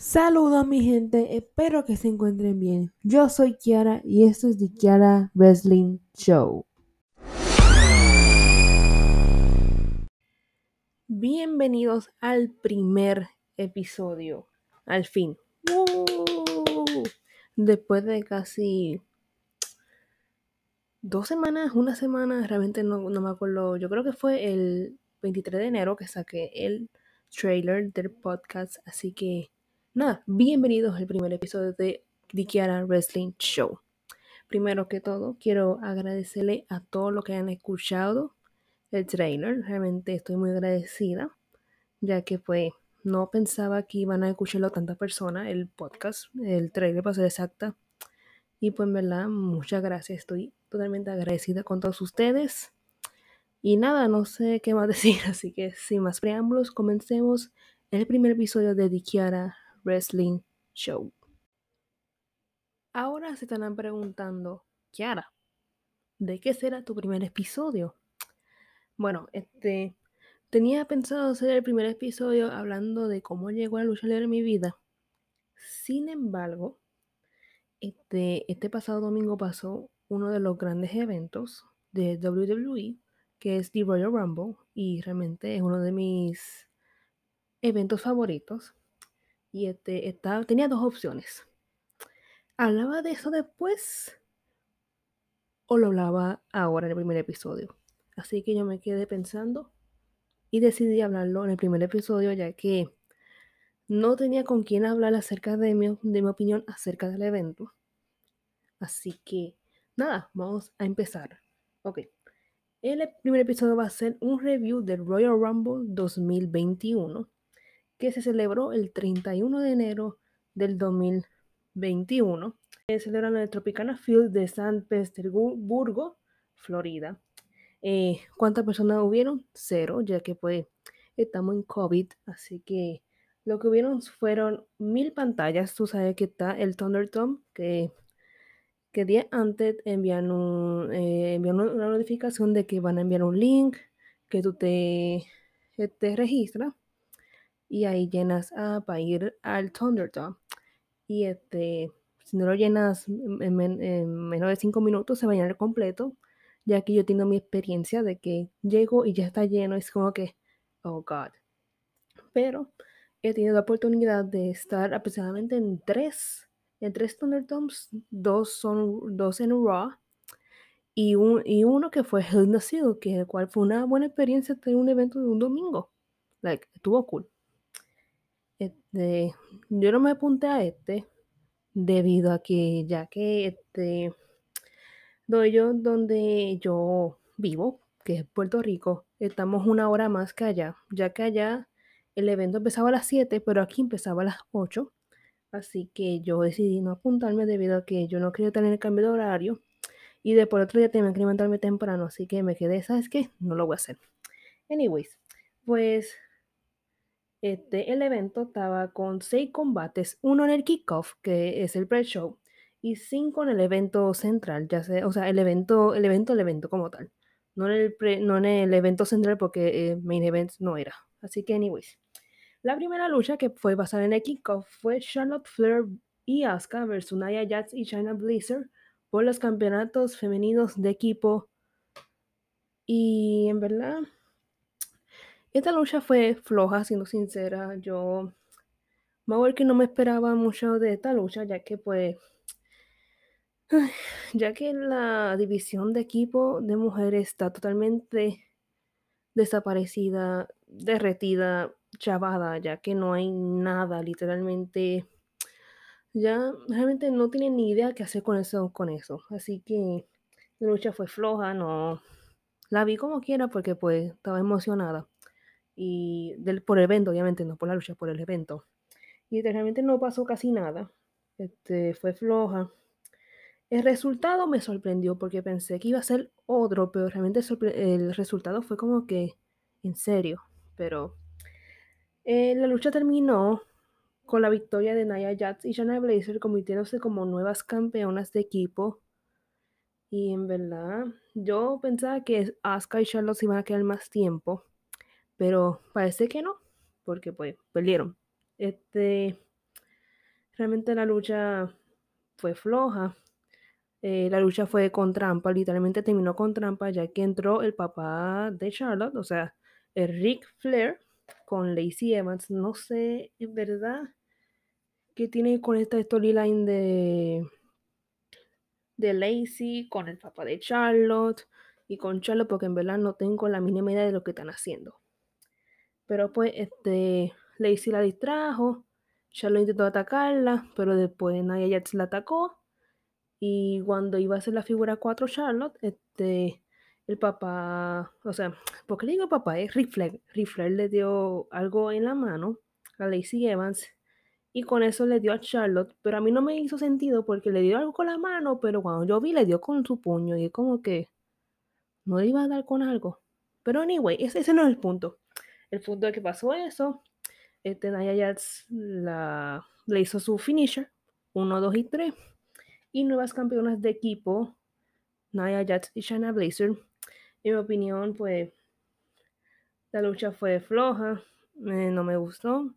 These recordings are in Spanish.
Saludos mi gente, espero que se encuentren bien. Yo soy Kiara y esto es The Kiara Wrestling Show. Bienvenidos al primer episodio, al fin. ¡Woo! Después de casi dos semanas, una semana, realmente no, no me acuerdo, yo creo que fue el 23 de enero que saqué el trailer del podcast, así que nada, bienvenidos al primer episodio de The Kiara Wrestling Show. Primero que todo, quiero agradecerle a todos los que han escuchado el trailer. Realmente estoy muy agradecida, ya que pues no pensaba que iban a escucharlo tantas personas, el podcast, el trailer para ser exacta. Y pues verdad, muchas gracias. Estoy totalmente agradecida con todos ustedes. Y nada, no sé qué más decir, así que sin más preámbulos, comencemos el primer episodio de The Kiara Wrestling Show. Ahora se estarán preguntando, Kiara, ¿de qué será tu primer episodio? Bueno, este tenía pensado hacer el primer episodio hablando de cómo llegó a lucha en mi vida. Sin embargo, este, este pasado domingo pasó uno de los grandes eventos de WWE, que es The Royal Rumble, y realmente es uno de mis eventos favoritos. Y este, estaba, tenía dos opciones. ¿Hablaba de eso después? ¿O lo hablaba ahora en el primer episodio? Así que yo me quedé pensando y decidí hablarlo en el primer episodio, ya que no tenía con quién hablar acerca de mi, de mi opinión acerca del evento. Así que, nada, vamos a empezar. Ok. El primer episodio va a ser un review del Royal Rumble 2021 que se celebró el 31 de enero del 2021. Se celebró en el Tropicana Field de San Petersburgo, Florida. Eh, ¿Cuántas personas hubieron? Cero, ya que pues estamos en COVID, así que lo que hubieron fueron mil pantallas. Tú sabes que está el Thunderdome, que, que día antes envían, eh, una notificación de que van a enviar un link, que tú te, te registras y ahí llenas ah, para ir al Thunderdome. Y este, si no lo llenas en, menos de 5 minutos, se va a llenar completo, ya que yo tengo mi experiencia de que llego y ya está lleno, es como que, oh God. Pero he tenido la oportunidad de estar aproximadamente en tres, en tres Thunderdomes, dos son dos en Raw y, un, y uno que fue Hell Nacido, que el cual fue una buena experiencia tener un evento de un domingo. Like, estuvo cool. Este, yo no me apunté a este debido a que ya que este donde yo, donde yo vivo, que es Puerto Rico, estamos una hora más que allá, ya que allá el evento empezaba a las 7, pero aquí empezaba a las 8. Así que yo decidí no apuntarme debido a que yo no quería tener el cambio de horario. Y después otro día tenía que levantarme temprano, así que me quedé, ¿sabes qué? No lo voy a hacer. Anyways, pues este, el evento estaba con seis combates, uno en el kickoff, que es el pre-show, y cinco en el evento central, ya sé, o sea, el evento, el evento, el evento como tal. No en el, pre, no en el evento central porque eh, main event no era. Así que, anyways. La primera lucha que fue basada en el kickoff fue Charlotte Flair y Asuka versus Nia Jax y China Blizzard por los campeonatos femeninos de equipo. Y en verdad, esta lucha fue floja, siendo sincera. Yo, ver que no me esperaba mucho de esta lucha, ya que pues, ya que la división de equipo de mujeres está totalmente desaparecida, derretida, chavada, ya que no hay nada, literalmente. Ya realmente no tienen ni idea qué hacer con eso, con eso. Así que la lucha fue floja, no. La vi como quiera porque pues estaba emocionada y del, por el evento, obviamente, no por la lucha, por el evento. Y realmente no pasó casi nada. Este, fue floja. El resultado me sorprendió porque pensé que iba a ser otro, pero realmente el resultado fue como que en serio. Pero eh, la lucha terminó con la victoria de Naya Jax y Shana Blazer convirtiéndose como nuevas campeonas de equipo. Y en verdad, yo pensaba que Asuka y Charlotte se iban a quedar más tiempo. Pero parece que no, porque pues perdieron. Este, Realmente la lucha fue floja. Eh, la lucha fue con trampa, literalmente terminó con trampa, ya que entró el papá de Charlotte, o sea, el Rick Flair, con Lacey Evans. No sé, en verdad, qué tiene con esta storyline de, de Lacey, con el papá de Charlotte y con Charlotte, porque en verdad no tengo la mínima idea de lo que están haciendo. Pero pues, este, Lacey la distrajo, Charlotte intentó atacarla, pero después Nia Jax la atacó. Y cuando iba a hacer la figura 4 Charlotte, este, el papá, o sea, ¿por qué le digo papá? Es. Ric Flair le dio algo en la mano a Lacey Evans y con eso le dio a Charlotte, pero a mí no me hizo sentido porque le dio algo con la mano, pero cuando yo vi le dio con su puño y es como que no le iba a dar con algo. Pero anyway, ese no es el punto. El punto es que pasó eso. Este Nia Jax la, le hizo su finisher, 1, 2 y 3. Y nuevas campeonas de equipo, Nia Jax y Shayna Blazer. En mi opinión, pues la lucha fue floja, eh, no me gustó.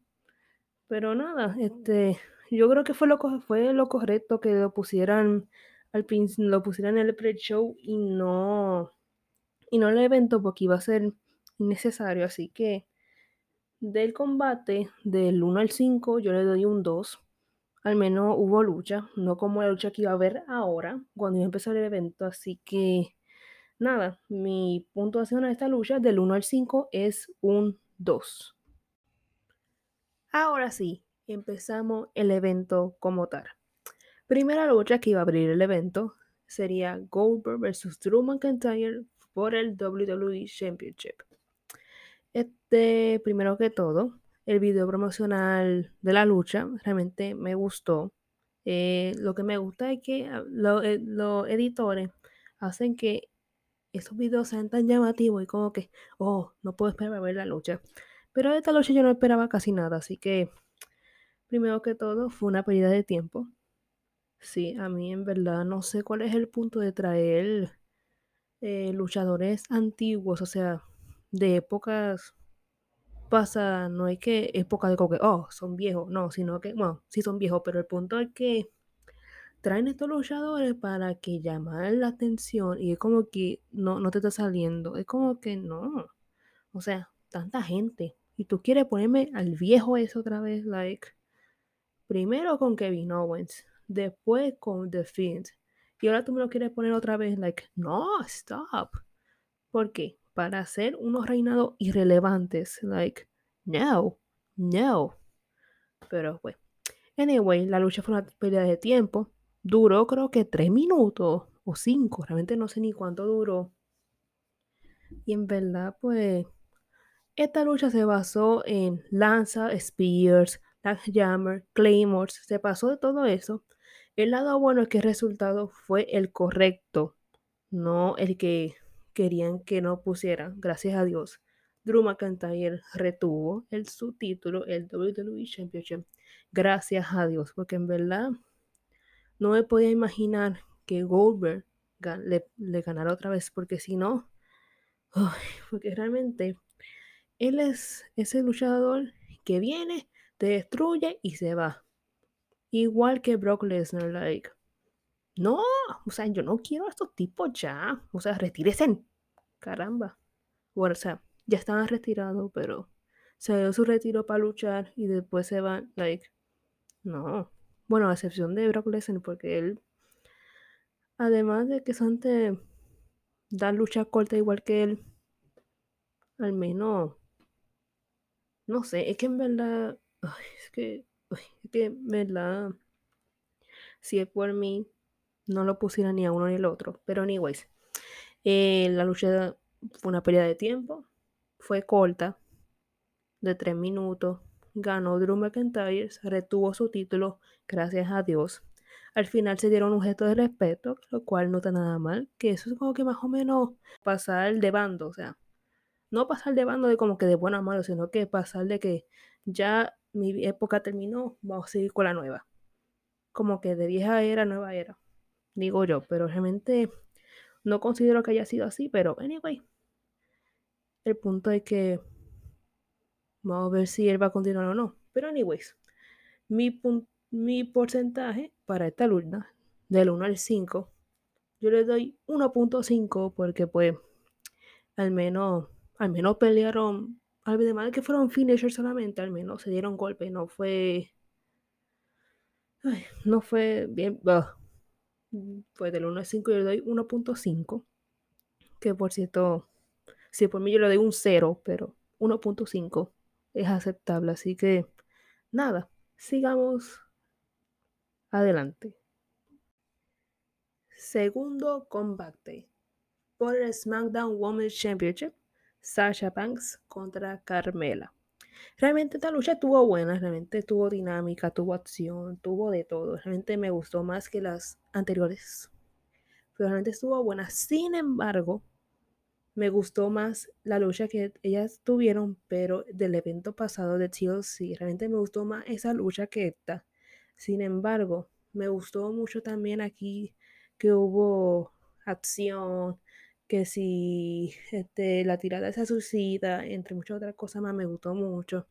Pero nada, este, yo creo que fue lo, fue lo correcto que lo pusieran al lo pusieran en el pre-show y no y no el evento porque iba a ser innecesario, así que del combate del 1 al 5 yo le doy un 2. Al menos hubo lucha, no como la lucha que iba a haber ahora cuando iba a empezar el evento, así que nada, mi puntuación a esta lucha del 1 al 5 es un 2. Ahora sí, empezamos el evento como tal. Primera lucha que iba a abrir el evento sería Goldberg versus Drew McIntyre por el WWE Championship. Este, primero que todo, el video promocional de la lucha realmente me gustó. Eh, lo que me gusta es que ah, eh, los editores hacen que esos videos sean tan llamativos y como que, oh, no puedo esperar a ver la lucha. Pero de esta lucha yo no esperaba casi nada, así que primero que todo fue una pérdida de tiempo. Sí, a mí en verdad no sé cuál es el punto de traer eh, luchadores antiguos, o sea, de épocas pasadas, no hay que época de que, oh, son viejos, no, sino que, bueno, sí son viejos, pero el punto es que traen estos luchadores para que llamar la atención y es como que no, no te está saliendo, es como que no, o sea, tanta gente y tú quieres ponerme al viejo eso otra vez, like, primero con Kevin Owens, después con The Fiend, y ahora tú me lo quieres poner otra vez, like, no, stop. ¿Por qué? Para hacer unos reinados irrelevantes, like, no, no. Pero bueno. Anyway, la lucha fue una pérdida de tiempo. Duró creo que tres minutos o cinco, realmente no sé ni cuánto duró. Y en verdad, pues, esta lucha se basó en Lanza, Spears, Jammer, Claymores, se pasó de todo eso el lado bueno es que el resultado fue el correcto, no el que querían que no pusieran. Gracias a Dios. Drew McIntyre retuvo el subtítulo, el WWE Championship. Gracias a Dios, porque en verdad no me podía imaginar que Goldberg le, ganara otra vez, porque si no, porque realmente él es ese luchador que viene, te destruye y se va. Igual que Brock Lesnar, like, no, o sea, yo no quiero a estos tipos ya, o sea, retírese, caramba. Bueno, o sea, ya estaban retirados, pero se dio su retiro para luchar y después se van, like, no. Bueno, a excepción de Brock Lesnar, porque él, además de que son de dar lucha corta igual que él, al menos, no sé, es que en verdad, es que es que, ¿verdad? Si es por mí, no lo pusiera ni a uno ni al otro. Pero, anyways, eh, la lucha fue una pérdida de tiempo. Fue corta, de tres minutos. Ganó Drew McIntyre, retuvo su título, gracias a Dios. Al final se dieron un gesto de respeto, lo cual no está nada mal. Que eso es como que más o menos pasar de bando, o sea, no pasar de bando de como que de bueno a sino que pasar de que ya mi época terminó, vamos a seguir con la nueva. Como que de vieja era, nueva era. Digo yo, pero realmente no considero que haya sido así, pero anyway. El punto es que vamos a ver si él va a continuar o no. Pero anyways, mi, mi porcentaje para esta lucha, del 1 al 5, yo le doy 1.5 porque pues al menos, al menos pelearon, además de que fueron finishers solamente, al menos se dieron golpes, no fue, ay, no fue bien, pues del 1 al 5 yo le doy 1.5, que por cierto, si por mí yo le doy un 0, pero 1.5 es aceptable, así que nada, sigamos adelante. Segundo combate por el SmackDown Women's Championship, Sasha Banks contra Carmela. Realmente esta lucha estuvo buena, realmente tuvo dinámica, tuvo acción, tuvo de todo. Realmente me gustó más que las anteriores. Pero realmente estuvo buena. Sin embargo, me gustó más la lucha que ellas tuvieron, pero del evento pasado de TLC. Realmente me gustó más esa lucha que esta. Sin embargo, me gustó mucho también aquí que hubo acción, que si este, la tirada esa suicida, entre muchas otras cosas más, me gustó mucho.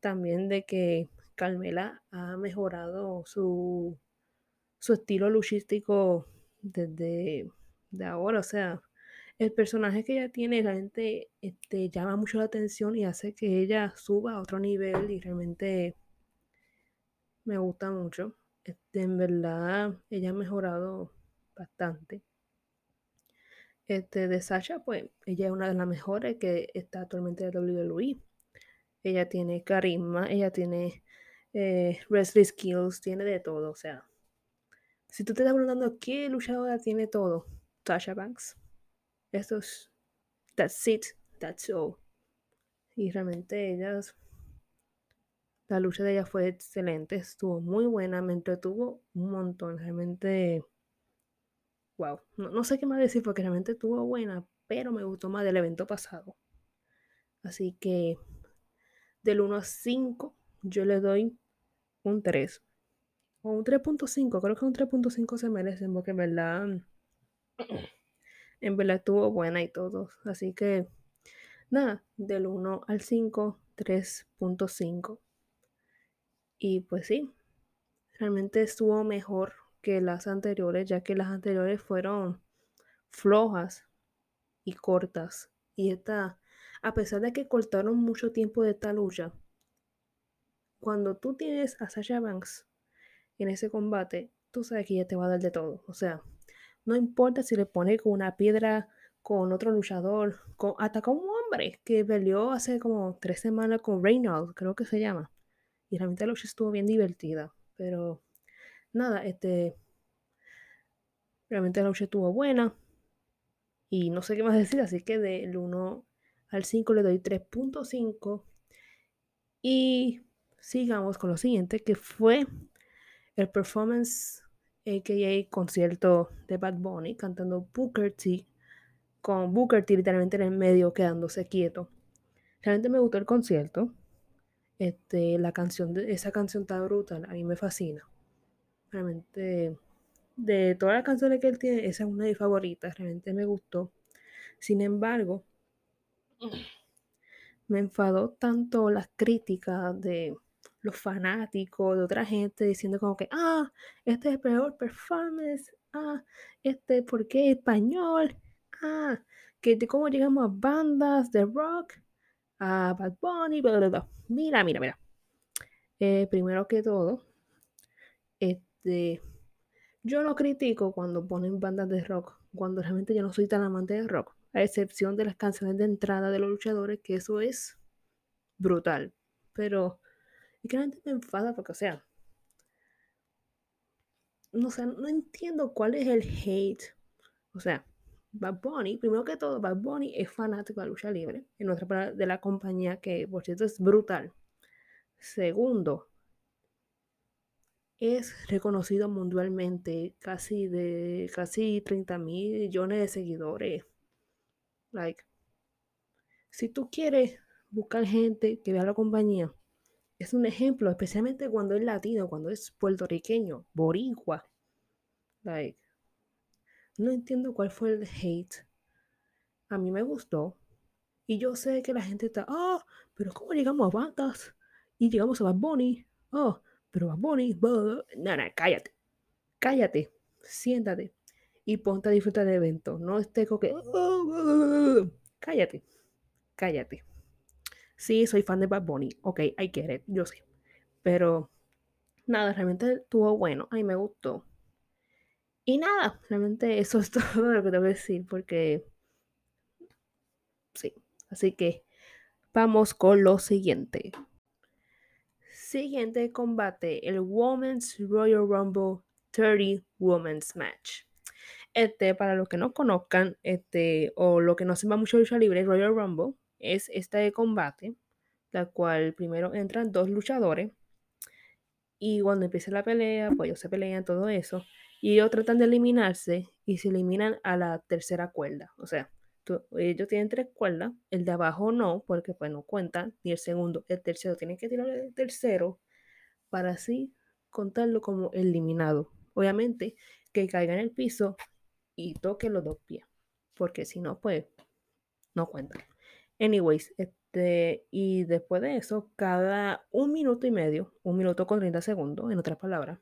También de que Carmela ha mejorado su, su estilo luchístico desde de ahora, o sea, el personaje que ella tiene realmente este, llama mucho la atención y hace que ella suba a otro nivel y realmente me gusta mucho. Este, en verdad, ella ha mejorado bastante. Este, de Sasha, pues ella es una de las mejores que está actualmente de WWE. Ella tiene carisma, ella tiene eh, wrestling skills, tiene de todo. O sea, si tú te estás preguntando qué luchadora tiene todo, Sasha Banks. Esto es, that's it, that's all. Y realmente ellas, la lucha de ella fue excelente, estuvo muy buena, me entretuvo un montón, realmente, wow, no, no sé qué más decir porque realmente estuvo buena, pero me gustó más del evento pasado. Así que del 1 a 5 yo le doy un 3 o un 3.5, creo que un 3.5 se merecen porque en verdad en verdad estuvo buena y todo. Así que, nada, del 1 al 5, 3.5. Y pues sí, realmente estuvo mejor que las anteriores, ya que las anteriores fueron flojas y cortas. Y esta, a pesar de que cortaron mucho tiempo de esta lucha, cuando tú tienes a Sasha Banks en ese combate, tú sabes que ella te va a dar de todo. O sea, no importa si le pone con una piedra, con otro luchador, con, hasta con un hombre que peleó hace como tres semanas con Reynolds, creo que se llama. Y realmente la lucha estuvo bien divertida. Pero nada, este. Realmente la lucha estuvo buena. Y no sé qué más decir, así que del 1 al 5 le doy 3.5. Y sigamos con lo siguiente, que fue el performance a.k.a. concierto de Bad Bunny, cantando Booker T, con Booker T literalmente en el medio quedándose quieto. Realmente me gustó el concierto. Este, la canción de, esa canción está brutal, a mí me fascina. Realmente, de todas las canciones que él tiene, esa es una de mis favoritas, realmente me gustó. Sin embargo, me enfadó tanto las críticas de los fanáticos, de otra gente diciendo como que, ah, este es el peor performance, ah, este, ¿por qué español? Ah, que de cómo llegamos a bandas de rock, a Bad Bunny, bla, bla, bla. Mira, mira, mira. Eh, primero que todo, yo no critico cuando ponen bandas de rock, cuando realmente yo no soy tan amante de rock, a excepción de las canciones de entrada de los luchadores, que eso es brutal. Pero y que la gente me enfada porque, o sea, no, sé, no entiendo cuál es el hate. O sea, Bad Bunny, primero que todo, Bad Bunny es fanático de la lucha libre, en nuestra de la compañía, que por cierto es brutal. Segundo, es reconocido mundialmente, casi de casi 30 millones de seguidores. Like, si tú quieres buscar gente que vea la compañía, es un ejemplo, especialmente cuando es latino, cuando es puertorriqueño, boricua. Like, no entiendo cuál fue el hate. A mí me gustó. Y yo sé que la gente está, ah, pero ¿cómo llegamos a bandas? Y llegamos a Bad Bunny. Oh, pero Bad Bunny, no, no, cállate, cállate, siéntate y ponte a disfrutar del evento. No esté con que, cállate, cállate. Sí, soy fan de Bad Bunny, ok, I get it, yo sé. Pero nada, realmente estuvo bueno, a mí me gustó. Y nada, realmente eso es todo lo que tengo que decir porque sí, así que vamos con lo siguiente. Siguiente combate, el Women's Royal Rumble 30 Women's Match. Este, para los que no conozcan, este, o lo que no sepa mucho lucha libre, Royal Rumble es este combate, la cual primero entran dos luchadores y cuando empieza la pelea, pues ellos se pelean, todo eso, y ellos tratan de eliminarse y se eliminan a la tercera cuerda. O sea, ellos tienen tres cuerdas, el de abajo no, porque pues no cuentan, ni el segundo, el tercero, tienen que tirar el tercero para así contarlo como eliminado. Obviamente que caiga en el piso y toque los dos pies, porque si no, pues no cuentan. Anyways, este, y después de eso, cada un minuto y medio, un minuto con 30 segundos, en otras palabras,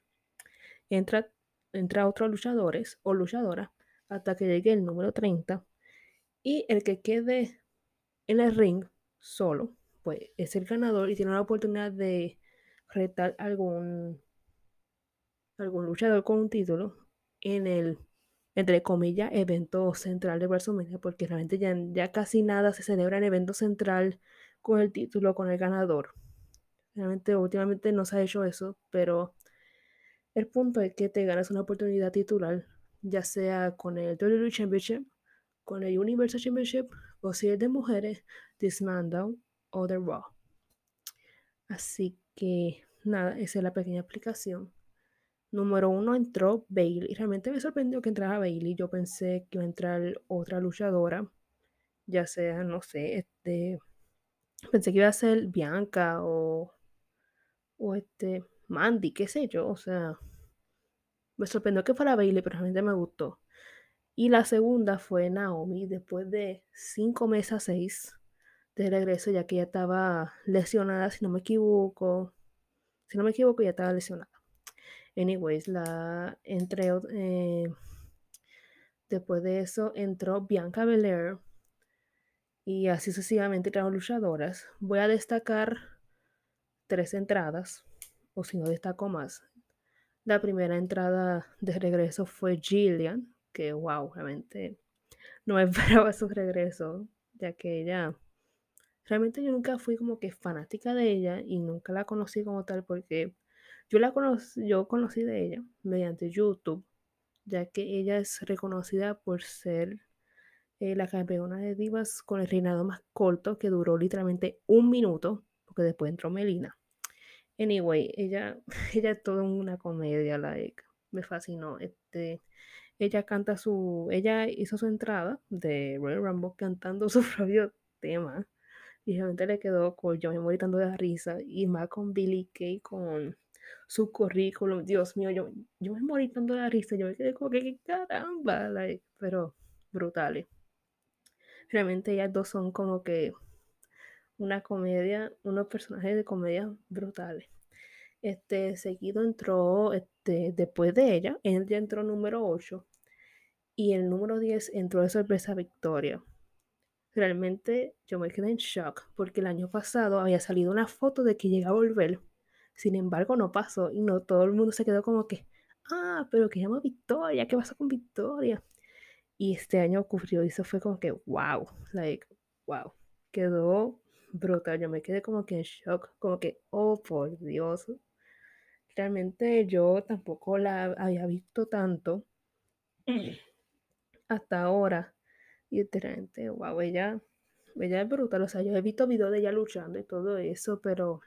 entra, entra otros luchadores o luchadoras hasta que llegue el número 30 y el que quede en el ring solo, pues es el ganador y tiene la oportunidad de retar algún, algún luchador con un título en el, entre comillas, evento central de WrestleMania, porque realmente ya, ya casi nada se celebra en evento central con el título, con el ganador. Realmente últimamente no se ha hecho eso, pero el punto es que te ganas una oportunidad titular, ya sea con el WWE Championship con el Universal Championship o si es de mujeres, The SmackDown o The Raw. Así que nada, esa es la pequeña explicación. Número uno entró Bailey. Realmente me sorprendió que entrara Bailey. Yo pensé que iba a entrar otra luchadora, ya sea, no sé, este. Pensé que iba a ser Bianca o, o este, Mandy, qué sé yo. O sea, me sorprendió que fuera Bailey, pero realmente me gustó. Y la segunda fue Naomi, después de cinco meses, seis de regreso, ya que ella estaba lesionada, si no me equivoco. Si no me equivoco, ya estaba lesionada. Anyways, la entre eh, después de eso entró Bianca Belair y así sucesivamente entraron luchadoras. Voy a destacar tres entradas, o si no destaco más. La primera entrada de regreso fue Jillian, que, wow, realmente no esperaba su regreso, ya que ella, realmente yo nunca fui como que fanática de ella y nunca la conocí como tal porque yo la conocí, yo conocí de ella mediante YouTube, ya que ella es reconocida por ser eh, la campeona de divas con el reinado más corto que duró literalmente un minuto, porque después entró Melina. Anyway, ella, ella es toda una comedia, like, me fascinó. Este, ella canta su, ella hizo su entrada de Royal Rumble cantando su propio tema y realmente le quedó con yo me morí tanto de la risa y más con Billy Kay con su currículum, Dios mío, yo, yo me morí tanto de la risa, yo me quedé como que caramba, pero brutales. Realmente ellas dos son como que una comedia, unos personajes de comedia brutales. Este, seguido entró, este, después de ella, él ya entró número 8 y el número 10 entró de sorpresa Victoria. Realmente yo me quedé en shock porque el año pasado había salido una foto de que llegaba a volver. Sin embargo, no pasó y no todo el mundo se quedó como que, ah, pero que llama Victoria, ¿qué pasa con Victoria? Y este año ocurrió y eso fue como que, wow, like, wow, quedó brutal. Yo me quedé como que en shock, como que, oh, por Dios, realmente yo tampoco la había visto tanto hasta ahora. Y literalmente, wow, ella, ella es brutal. O sea, yo he visto videos de ella luchando y todo eso, pero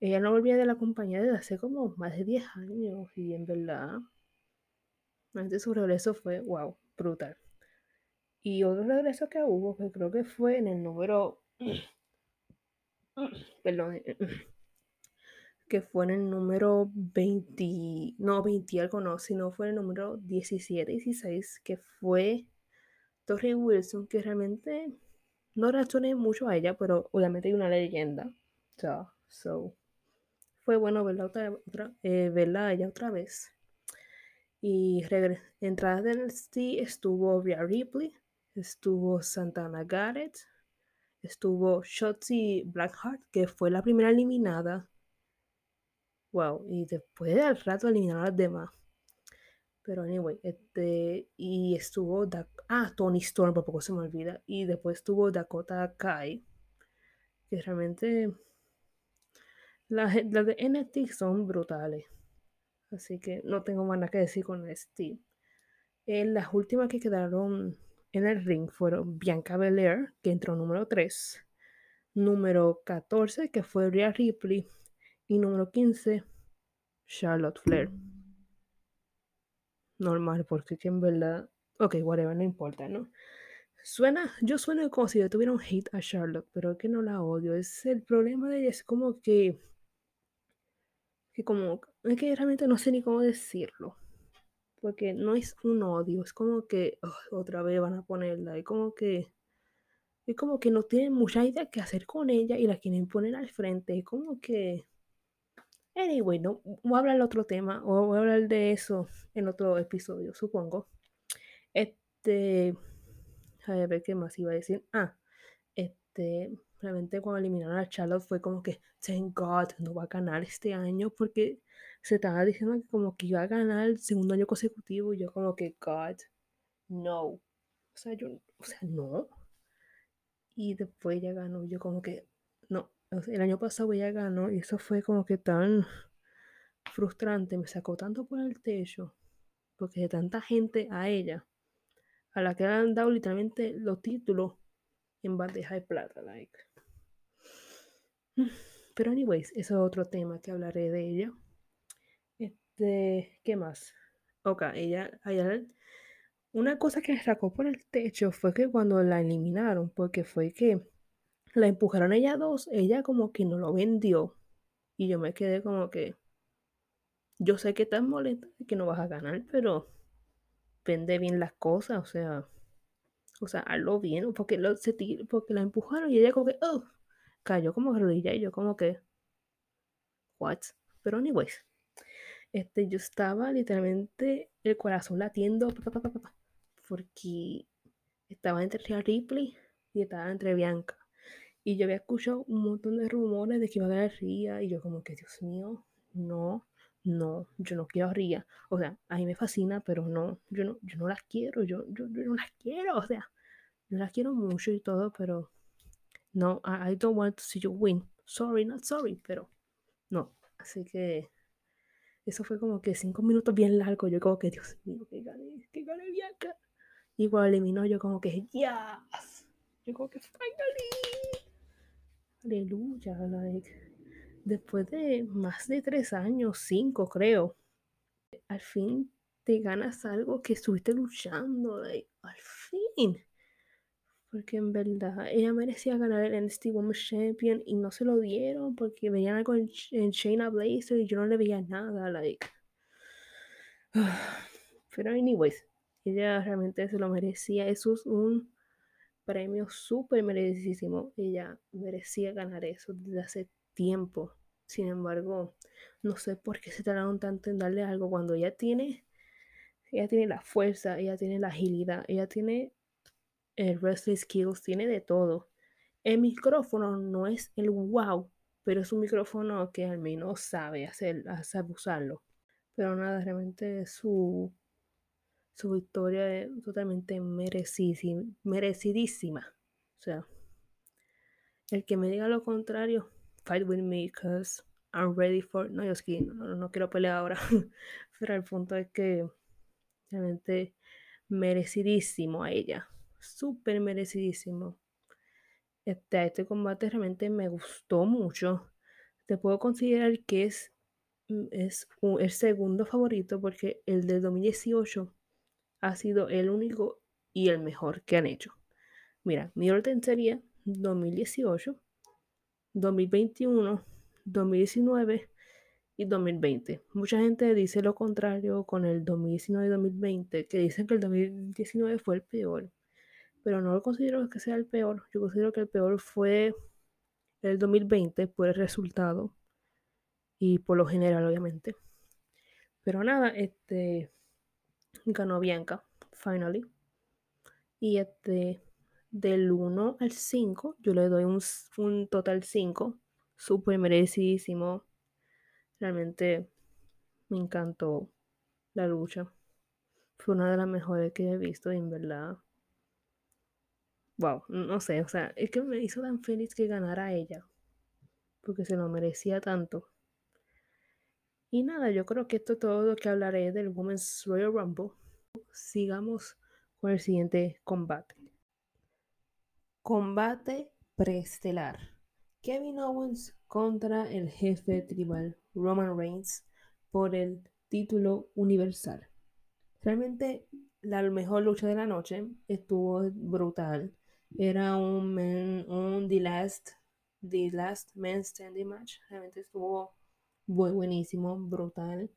ella no volvía de la compañía desde hace como más de 10 años. Y en verdad, antes su regreso fue, wow, brutal. Y otro regreso que hubo, que creo que fue en el número. Perdón que fue en el número 20, no 20 algo no, sino fue en el número 17, 16, que fue Torrey Wilson, que realmente no reaccioné mucho a ella, pero obviamente hay una leyenda. So, so fue bueno verla, otra, eh, verla ella otra vez. Y entrada de NXT estuvo Rhea Ripley, estuvo Santana Garrett, estuvo Shotzi Blackheart, que fue la primera eliminada. Wow, y después al rato eliminaron a las demás. Pero anyway, este, y estuvo, ah, Tony Storm, por poco se me olvida, y después estuvo Dakota Kai, que realmente las, de NXT son brutales. Así que no tengo más nada que decir con NXT. Eh, las últimas que quedaron en el ring fueron Bianca Belair, que entró número 3, número 14, que fue Rhea Ripley, y número 15, Charlotte Flair normal, porque en verdad, ok, whatever, no importa, ¿no? Suena, yo sueno como si yo tuviera un hate a Charlotte, pero es que no la odio. Es el problema de ella, es como que, que como, es que realmente no sé ni cómo decirlo. Porque no es un odio, es como que otra vez van a ponerla, es como que, es como que no tienen mucha idea qué hacer con ella y la quieren poner al frente, es como que, Anyway, no, voy a hablar del otro tema, o voy a hablar de eso en otro episodio, supongo. Este, a ver qué más iba a decir. Ah, este, realmente cuando eliminaron a Charlotte fue como que, thank God, no va a ganar este año porque se estaba diciendo que como que iba a ganar el segundo año consecutivo y yo como que, God, no. O sea, yo, o sea, no. Y después ya ganó, yo como que, el año pasado ella ganó y eso fue como que tan frustrante, me sacó tanto por el techo, porque de tanta gente a ella, a la que le han dado literalmente los títulos en bandeja de plata, like. Pero anyways, eso es otro tema que hablaré de ella. Este, ¿qué más? Ok, ella, ella una cosa que sacó por el techo fue que cuando la eliminaron, porque fue que la empujaron ella dos, ella como que no lo vendió. Y yo me quedé como que, yo sé que estás molesta y que no vas a ganar, pero vende bien las cosas, o sea, o sea, hazlo bien, porque, lo, porque la empujaron y ella como que, oh, cayó como rodilla y yo como que, what? Pero anyways, este, yo estaba literalmente el corazón latiendo porque estaba entre Ripley y estaba entre Bianca. Y yo había escuchado un montón de rumores de que iba a ganar Ría y yo como que, Dios mío, no, no, yo no quiero Ría. O sea, a mí me fascina, pero no, yo no, yo no las quiero, yo, yo, no las quiero, o sea, yo las quiero mucho y todo, pero no, I, don't want to see you win. Sorry, not sorry, pero no. Así que eso fue como que cinco minutos bien largos. Yo como que, Dios mío, que gane, que gane Bianca. Igual eliminó, yo como que, yes. Yo como que, finally. Aleluya, like, después de más de tres años, cinco creo, al fin te ganas algo que estuviste luchando, like, al fin. Porque en verdad ella merecía ganar el NXT Women's Champion y no se lo dieron porque veían algo en, Shayna Blazer y yo no le veía nada, like. Pero anyways, ella realmente se lo merecía. Eso es un premio súper merecidísimo. Ella merecía ganar eso desde hace tiempo. Sin embargo, no sé por qué se tardaron tanto en darle algo cuando ella tiene, ella tiene la fuerza, ella tiene la agilidad, ella tiene el wrestling skills, tiene de todo. El micrófono no es el wow, pero es un micrófono que al menos sabe hacer, sabe usarlo. Pero nada, realmente su su victoria es totalmente merecidísima. O sea, el que me diga lo contrario, fight with me, because I'm ready for. No, yo es que no, quiero pelear ahora. Pero el punto es que realmente merecidísimo a ella. Súper merecidísimo. Este, este combate realmente me gustó mucho. Te puedo considerar que es, es el segundo favorito porque el de 2018 ha sido el único y el mejor que han hecho. Mira, mi orden sería 2018, 2021, 2019 y 2020. Mucha gente dice lo contrario con el 2019 y 2020, que dicen que el 2019 fue el peor, pero no lo considero que sea el peor. Yo considero que el peor fue el 2020 por el resultado Y por lo general, obviamente. Pero nada, este ganó Bianca, finally. Y este, del 1 al 5, yo le doy un, un total 5. Súper merecidísimo. Realmente me encantó la lucha. Fue una de las mejores que he visto, en verdad. Wow, no sé, o sea, es que me hizo tan feliz que ganara ella. Porque se lo merecía tanto. Y nada, yo creo que esto es todo lo que hablaré del Women's Royal Rumble. Sigamos con el siguiente combate. Combate preestelar. Kevin Owens contra el jefe tribal Roman Reigns por el título universal. Realmente la mejor lucha de la noche estuvo brutal. Era un, un The Last The Last Man Standing Match. Realmente estuvo buenísimo, brutal.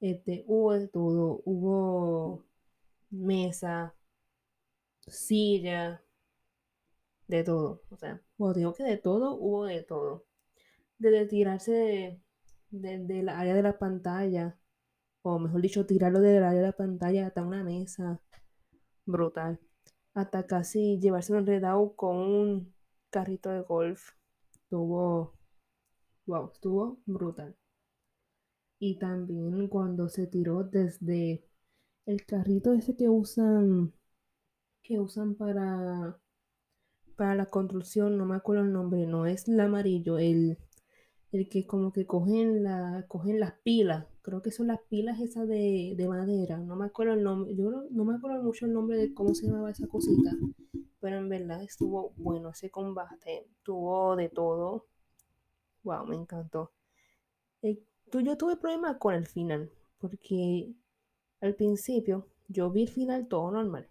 Este, hubo de todo, hubo mesa, silla, de todo. O sea, digo que de todo, hubo de todo. Desde tirarse del de, área de la pantalla, o mejor dicho, tirarlo del área de la pantalla hasta una mesa, brutal. Hasta casi llevarse un enredado con un carrito de golf. Estuvo, wow, estuvo brutal. Y también cuando se tiró desde el carrito ese que usan, que usan para, para la construcción, no me acuerdo el nombre, no es el amarillo, el, el que como que cogen, la, cogen las pilas, creo que son las pilas esas de, de madera, no me acuerdo el nombre, yo no, no, me acuerdo mucho el nombre de cómo se llamaba esa cosita, pero en verdad estuvo bueno ese combate, tuvo de todo, wow, me encantó. Eh, yo tuve problemas con el final, porque al principio yo vi el final todo normal.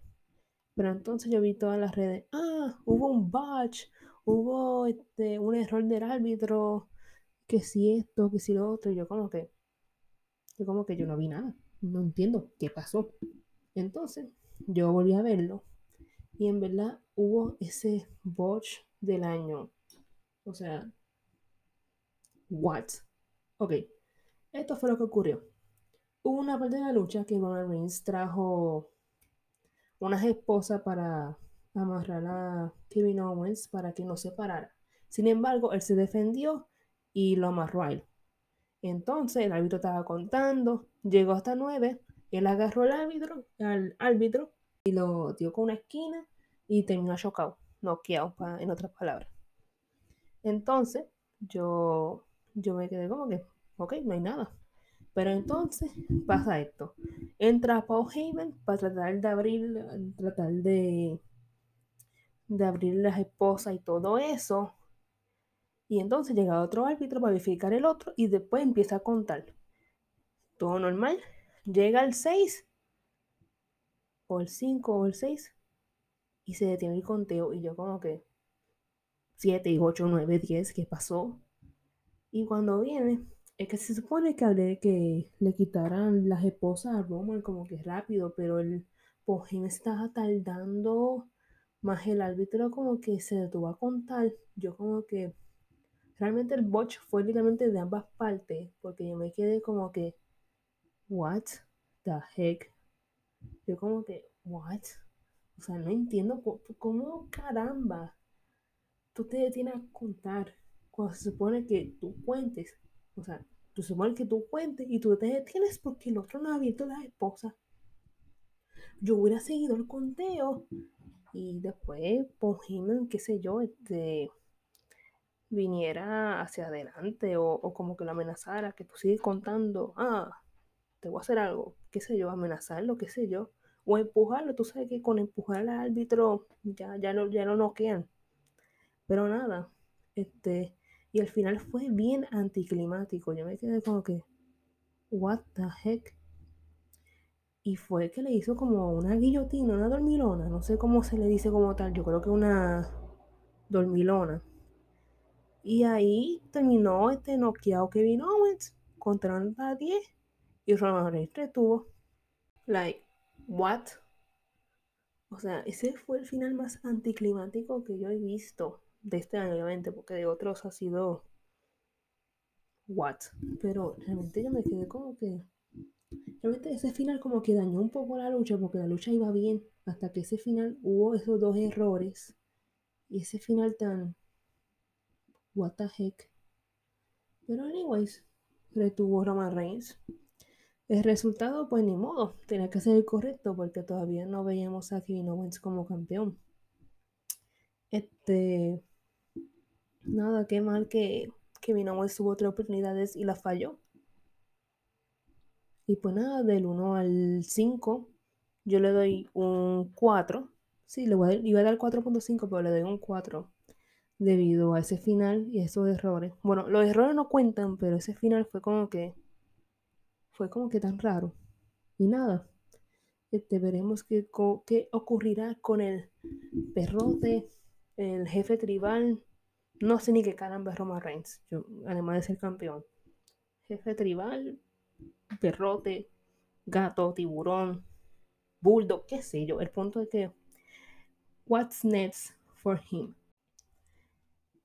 Pero entonces yo vi todas las redes, ah, hubo un batch, hubo este, un error del árbitro, que si esto, que si lo otro, y yo como que, yo como que yo no vi nada, no entiendo qué pasó. Entonces yo volví a verlo y en verdad hubo ese botch del año. O sea, what? Ok, esto fue lo que ocurrió. Hubo una parte de la lucha que Roman Reigns trajo unas esposas para amarrar a Kevin Owens para que no se parara. Sin embargo, él se defendió y lo amarró a él. Entonces el árbitro estaba contando, llegó hasta nueve, él agarró al árbitro, al árbitro y lo dio con una esquina y terminó chocado, noqueado, en otras palabras. Entonces yo, yo me quedé como que, ok, no hay nada. Pero entonces pasa esto. Entra Paul Heyman para tratar de abrir, tratar de, de abrir las esposas y todo eso. Y entonces llega otro árbitro para verificar el otro y después empieza a contar. Todo normal. Llega el 6 o el 5 o el 6 y se detiene el conteo y yo como que 7, 8, 9, 10, ¿qué pasó? Y cuando viene, es que se supone que hablé que le quitaran las esposas a Roman como que rápido, pero el Pojín estaba tardando, más el árbitro como que se detuvo a contar. Yo como que realmente el botch fue literalmente de ambas partes, porque yo me quedé como que, what the heck? Yo como que, what? O sea, no entiendo cómo caramba tú te detienes a contar cuando se supone que tú cuentes o sea, tú supones que tú cuentes y tú te detienes porque el otro no ha abierto la esposa. Yo hubiera seguido el conteo y después, por qué sé yo, este viniera hacia adelante o, como que lo amenazara, que tú sigues contando, ah, te voy a hacer algo, qué sé yo, amenazarlo, qué sé yo, o empujarlo, tú sabes que con empujar al árbitro ya, ya, no, ya no noquean. Pero nada, este, y al final fue bien anticlimático. Yo me quedé como que, what the heck. Y fue que le hizo como una guillotina, una dormilona. No sé cómo se le dice como tal. Yo creo que una dormilona. Y ahí terminó este noqueado Kevin Owens contra a 10 y Roman Reigns retuvo. Like, what? O sea, ese fue el final más anticlimático que yo he visto de este año, obviamente, porque de otros ha sido what? Pero realmente yo me quedé como que. Realmente ese final como que dañó un poco la lucha porque la lucha iba bien hasta que ese final hubo esos dos errores y ese final tan. What the heck. Pero, anyways, retuvo Roman Reigns. El resultado, pues ni modo, tenía que ser el correcto porque todavía no veíamos a Kevin Owens como campeón. Este. Nada, qué mal que Kevin Owens tuvo tres oportunidades y las falló. Y pues nada, del 1 al 5, yo le doy un 4. Sí, le voy a, iba a dar 4.5, pero le doy un 4 debido a ese final y a esos errores. Bueno, los errores no cuentan, pero ese final fue como que fue como que tan raro. Y nada, este, veremos qué, qué ocurrirá con el perrote, el jefe tribal. No sé ni qué caramba es Roman Reigns, yo, además de ser campeón. Jefe tribal, perrote, gato, tiburón, bulldog, qué sé yo. El punto es que, what's next for him?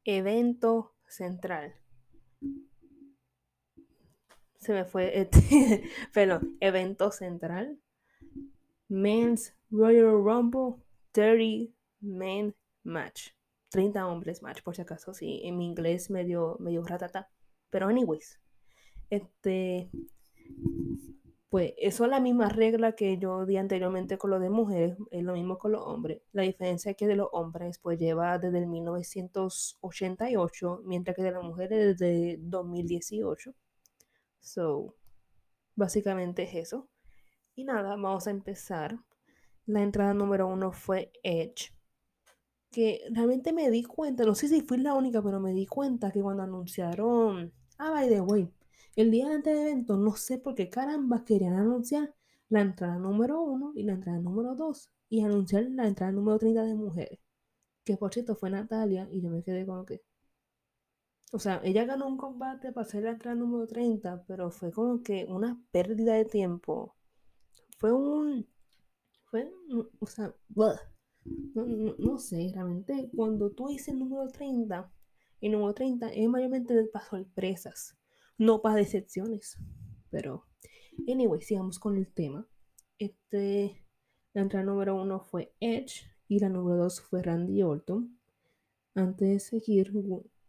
Evento central. Se me fue, este, perdón, evento central. Men's Royal Rumble 30 Men Match. 30 hombres match, por si acaso, sí, en mi inglés medio, medio ratata. Pero anyways, este, pues eso es la misma regla que yo di anteriormente con lo de mujeres, es lo mismo con los hombres. La diferencia es que de los hombres pues lleva desde el 1988, mientras que de las mujeres desde 2018. So, básicamente es eso. Y nada, vamos a empezar. La entrada número uno fue Edge. Que realmente me di cuenta, no sé si fui la única, pero me di cuenta que cuando anunciaron, ah, by the way, el día antes del evento, no sé por qué caramba querían anunciar la entrada número uno y la entrada número dos y anunciar la entrada número 30 de mujeres. Que por cierto fue Natalia y yo me quedé como que. O sea, ella ganó un combate para hacer la entrada número 30, pero fue como que una pérdida de tiempo. Fue un. Fue. O sea, no, sé, realmente cuando tú dices el número 30, el número 30 es mayormente para sorpresas no para decepciones. Pero, anyway, sigamos con el tema. Este, la entrada número uno fue Edge y la número dos fue Randy Orton. Antes de seguir,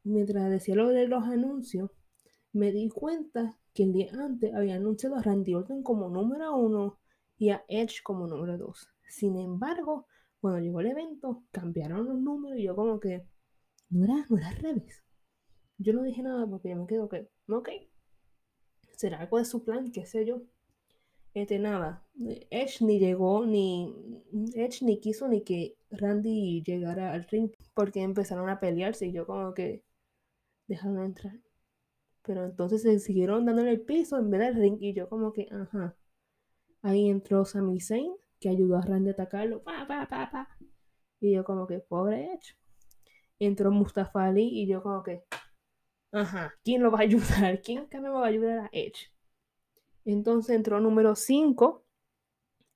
mientras decía lo de los anuncios, me di cuenta que el día antes había anunciado a Randy Orton como número uno y a Edge como número dos. Sin embargo, cuando llegó el evento, cambiaron los números y yo como que no era, no revés. Yo no dije nada porque yo me quedo que, ok, será algo de su plan, qué sé yo. Este, nada, Edge ni llegó, ni Edge ni quiso ni que Randy llegara al ring porque empezaron a pelearse y yo como que dejaron entrar. Pero entonces se siguieron dándole el piso en vez del ring y yo como que, ajá. Ahí entró Sami Zayn que ayudó a Randy a atacarlo, pa, pa, pa. Y yo como que, pobre Edge. Entró Mustafa Ali y yo como que, Ajá, ¿quién lo va a ayudar? ¿Quién me va a ayudar a Edge? Entonces entró número 5,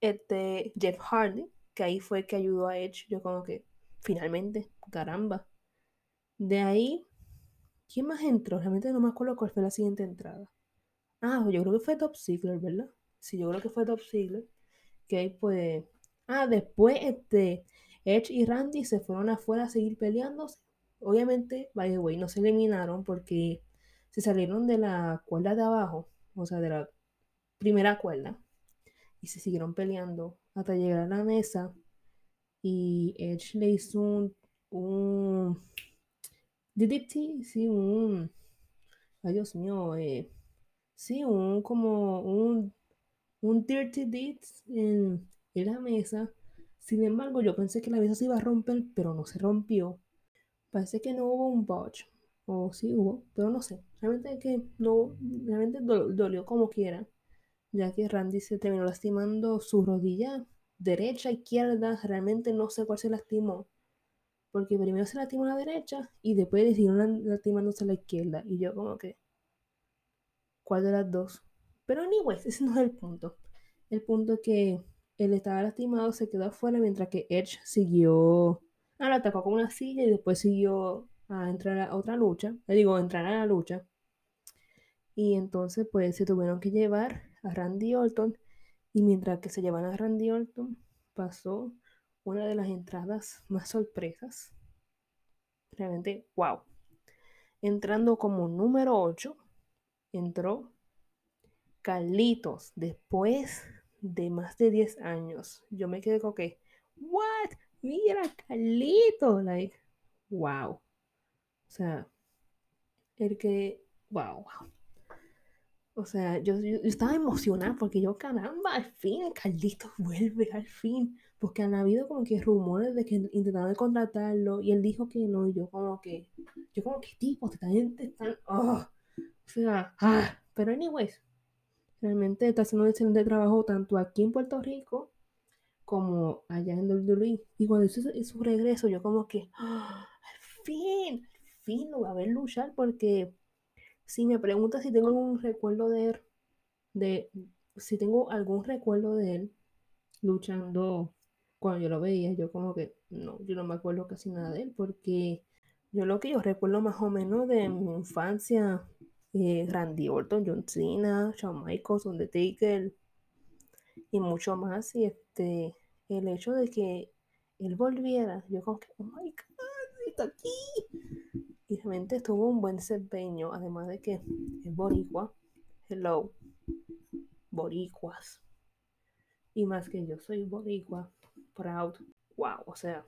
este, Jeff Hardy, que ahí fue que ayudó a Edge. Yo como que, finalmente, caramba. De ahí, ¿quién más entró? Realmente no me acuerdo cuál fue la siguiente entrada. Ah, yo creo que fue Top Secret, ¿verdad? Sí, yo creo que fue Top Secret. Ahí pues... Ah, después, este, Edge y Randy se fueron afuera a seguir peleándose Obviamente, by the way, no se eliminaron porque se salieron de la cuerda de abajo, o sea, de la primera cuerda, y se siguieron peleando hasta llegar a la mesa. Y Edge le hizo un, un DDT, sí, un, ay Dios mío, eh, sí, un como un, un dirty deed en, en la mesa. Sin embargo, yo pensé que la mesa se iba a romper, pero no se rompió. Parece que no hubo un botch. O sí hubo, pero no sé. Realmente que no, realmente dolió como quiera. Ya que Randy se terminó lastimando su rodilla derecha, izquierda. Realmente no sé cuál se lastimó. Porque primero se lastimó la derecha y después decidieron lastimándose la izquierda. Y yo como que... ¿Cuál de las dos? Pero anyways, ese no es el punto. El punto es que él estaba lastimado, se quedó afuera mientras que Edge siguió Ah, lo atacó con una silla y después siguió a entrar a otra lucha. Le digo, entrar a la lucha. Y entonces pues se tuvieron que llevar a Randy Orton y mientras que se llevan a Randy Orton pasó una de las entradas más sorpresas. Realmente, wow. Entrando como número 8, entró Carlitos después de más de 10 años. Yo me quedé con que, ¿what? Mira, Carlitos, like, wow. O sea, el que, wow, wow. O sea, yo, yo, estaba emocionada porque yo, caramba, al fin, Carlitos vuelve, al fin. Porque han habido como que rumores de que intentaron contratarlo y él dijo que no. Y yo como que, yo como que tipo, te están, te están, oh. O sea, ah. Pero anyways, realmente está haciendo un excelente trabajo tanto aquí en Puerto Rico como allá en WWE. Y cuando hizo su regreso, yo como que, oh, al fin, al fin lo va a ver luchar porque si me preguntas si tengo algún recuerdo de él, de, si tengo algún recuerdo de él luchando cuando yo lo veía, yo como que no, yo no me acuerdo casi nada de él porque yo lo que yo recuerdo más o menos de mi infancia, eh, Randy Orton, John Cena, Shawn Michaels, Undertaker y mucho más y este el hecho de que él volviera, yo como que, oh my god, está aquí y realmente tuvo un buen desempeño, además de que es boricua. Hello, boricuas. Y más que yo soy boricua, proud. Wow, o sea,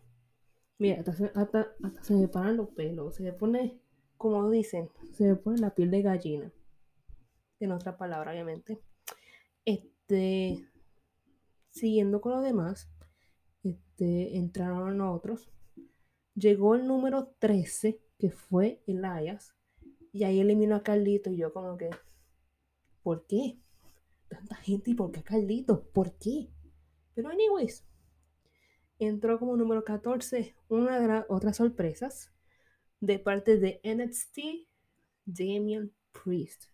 mira, hasta, hasta, hasta se me paran los pelos, se me pone, como dicen, se pone la piel de gallina. En otra palabra, obviamente. Este, siguiendo con lo demás, este, entraron otros. Llegó el número 13 que fue Elias, y ahí eliminó a Carlito, y yo como que, ¿por qué? Tanta gente, ¿y por qué a Carlito? ¿Por qué? Pero anyways, entró como número 14 una de las otras sorpresas de parte de NXT, Damian Priest.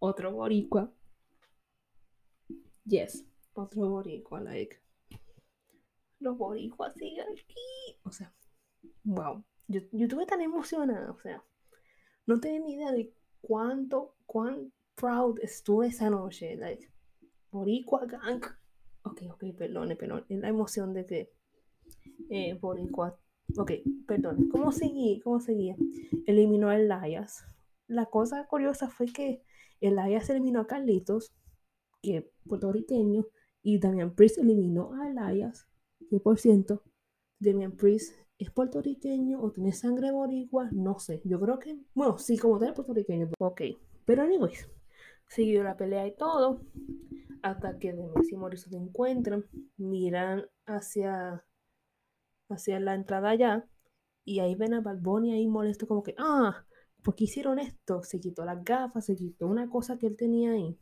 Otro boricua. Yes, otro boricua, like. Los boricuas siguen aquí. O sea, wow. Yo, yo estuve tan emocionada, o sea, no tenía ni idea de cuánto, cuán proud estuve esa noche. Like, Boricua Gang. Ok, ok, perdone, perdón. Es la emoción de que eh, Boricua. Ok, perdón. ¿Cómo seguí? ¿Cómo seguía? Eliminó a Elias. La cosa curiosa fue que Elias eliminó a Carlitos, que es puertorriqueño, y Damian Priest eliminó a Elias, que por ciento, Damian Priest ¿Es puertorriqueño o tiene sangre boricua? No sé. Yo creo que, bueno, sí, como tal puertorriqueño. Ok. Pero anyways, siguió la pelea y todo. Hasta que Demis y Morrison se encuentran, miran hacia, hacia la entrada allá. Y ahí ven a Balboni ahí molesto como que, ah, ¿por qué hicieron esto? Se quitó las gafas, se quitó una cosa que él tenía ahí.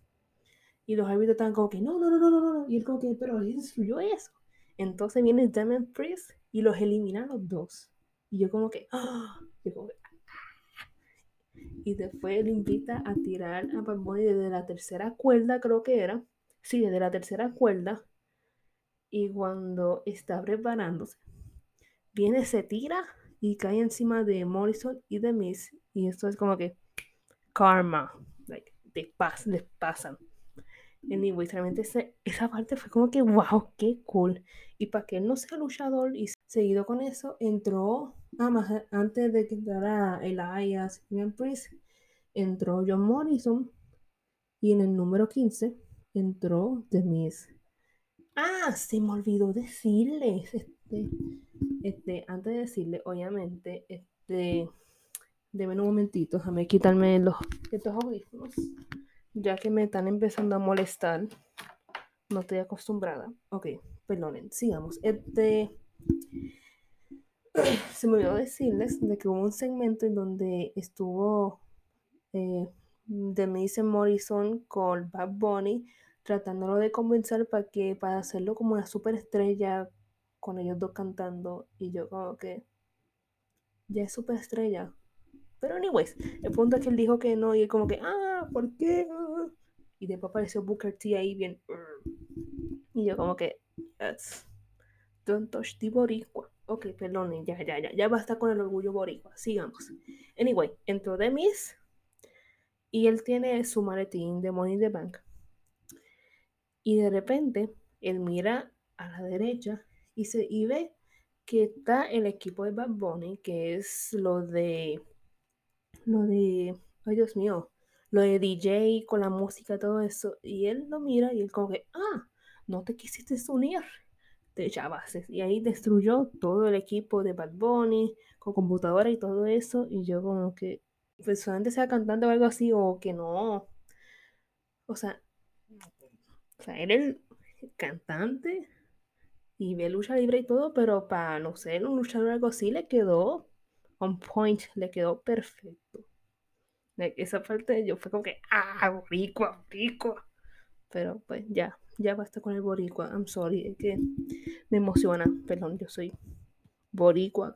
Y los árbitros están como que, no, no, no, no, no, no. Y él como que, pero él destruyó eso. Entonces viene Damon Priest y los elimina los dos. Y yo como que, ¡ah! y después él invita a tirar a Bad desde la tercera cuerda, creo que era. Sí, desde la tercera cuerda. Y cuando está preparándose, viene, se tira y cae encima de Morrison y de Miss. Y esto es como que karma. Like, te les pasan. Anyway, realmente esa parte fue como que, wow, qué cool. Y para que él no sea luchador y seguido con eso, entró, ah, más antes de que entrara Elias y Priest, entró John Morrison. Y en el número 15 entró The Miz. Ah, se me olvidó decirles, este, este, antes de decirle, obviamente, este, deben un momentito, déjame quitarme los, estos audífonos ya que me están empezando a molestar. No estoy acostumbrada. Ok, perdonen, sigamos. Este. Se me olvidó decirles de que hubo un segmento en donde estuvo eh, Denise Morrison con Bad Bunny tratándolo de convencer para que para hacerlo como una superestrella con ellos dos cantando y yo como que ya es superestrella pero anyways, el punto es que él dijo que no y él como que, ah, ¿por qué? Y después apareció Booker T ahí bien. Y yo como que, that's, don't touch the boricua. Ok, perdón, ya, ya, ya, ya basta con el orgullo boricua. Sigamos. Anyway, entró Demis Y él tiene su maletín de Money in the Bank. Y de repente, él mira a la derecha y, se, y ve que está el equipo de Bad Bunny, que es lo de. Lo de. Ay, Dios mío. Lo de DJ con la música, todo eso. Y él lo mira y él, como que, ah, no te quisiste unir. Te bases. Y ahí destruyó todo el equipo de Bad Bunny, con computadora y todo eso. Y yo, como que, pues solamente sea cantante o algo así, o que no. O sea, o sea, era el cantante y ve lucha libre y todo, pero para no ser un luchador algo así le quedó on point, le quedó perfecto. Esa parte yo fue como que, ah, boricua, boricua. Pero pues ya, ya basta con el boricua. I'm sorry, es que me emociona. Perdón, yo soy boricua.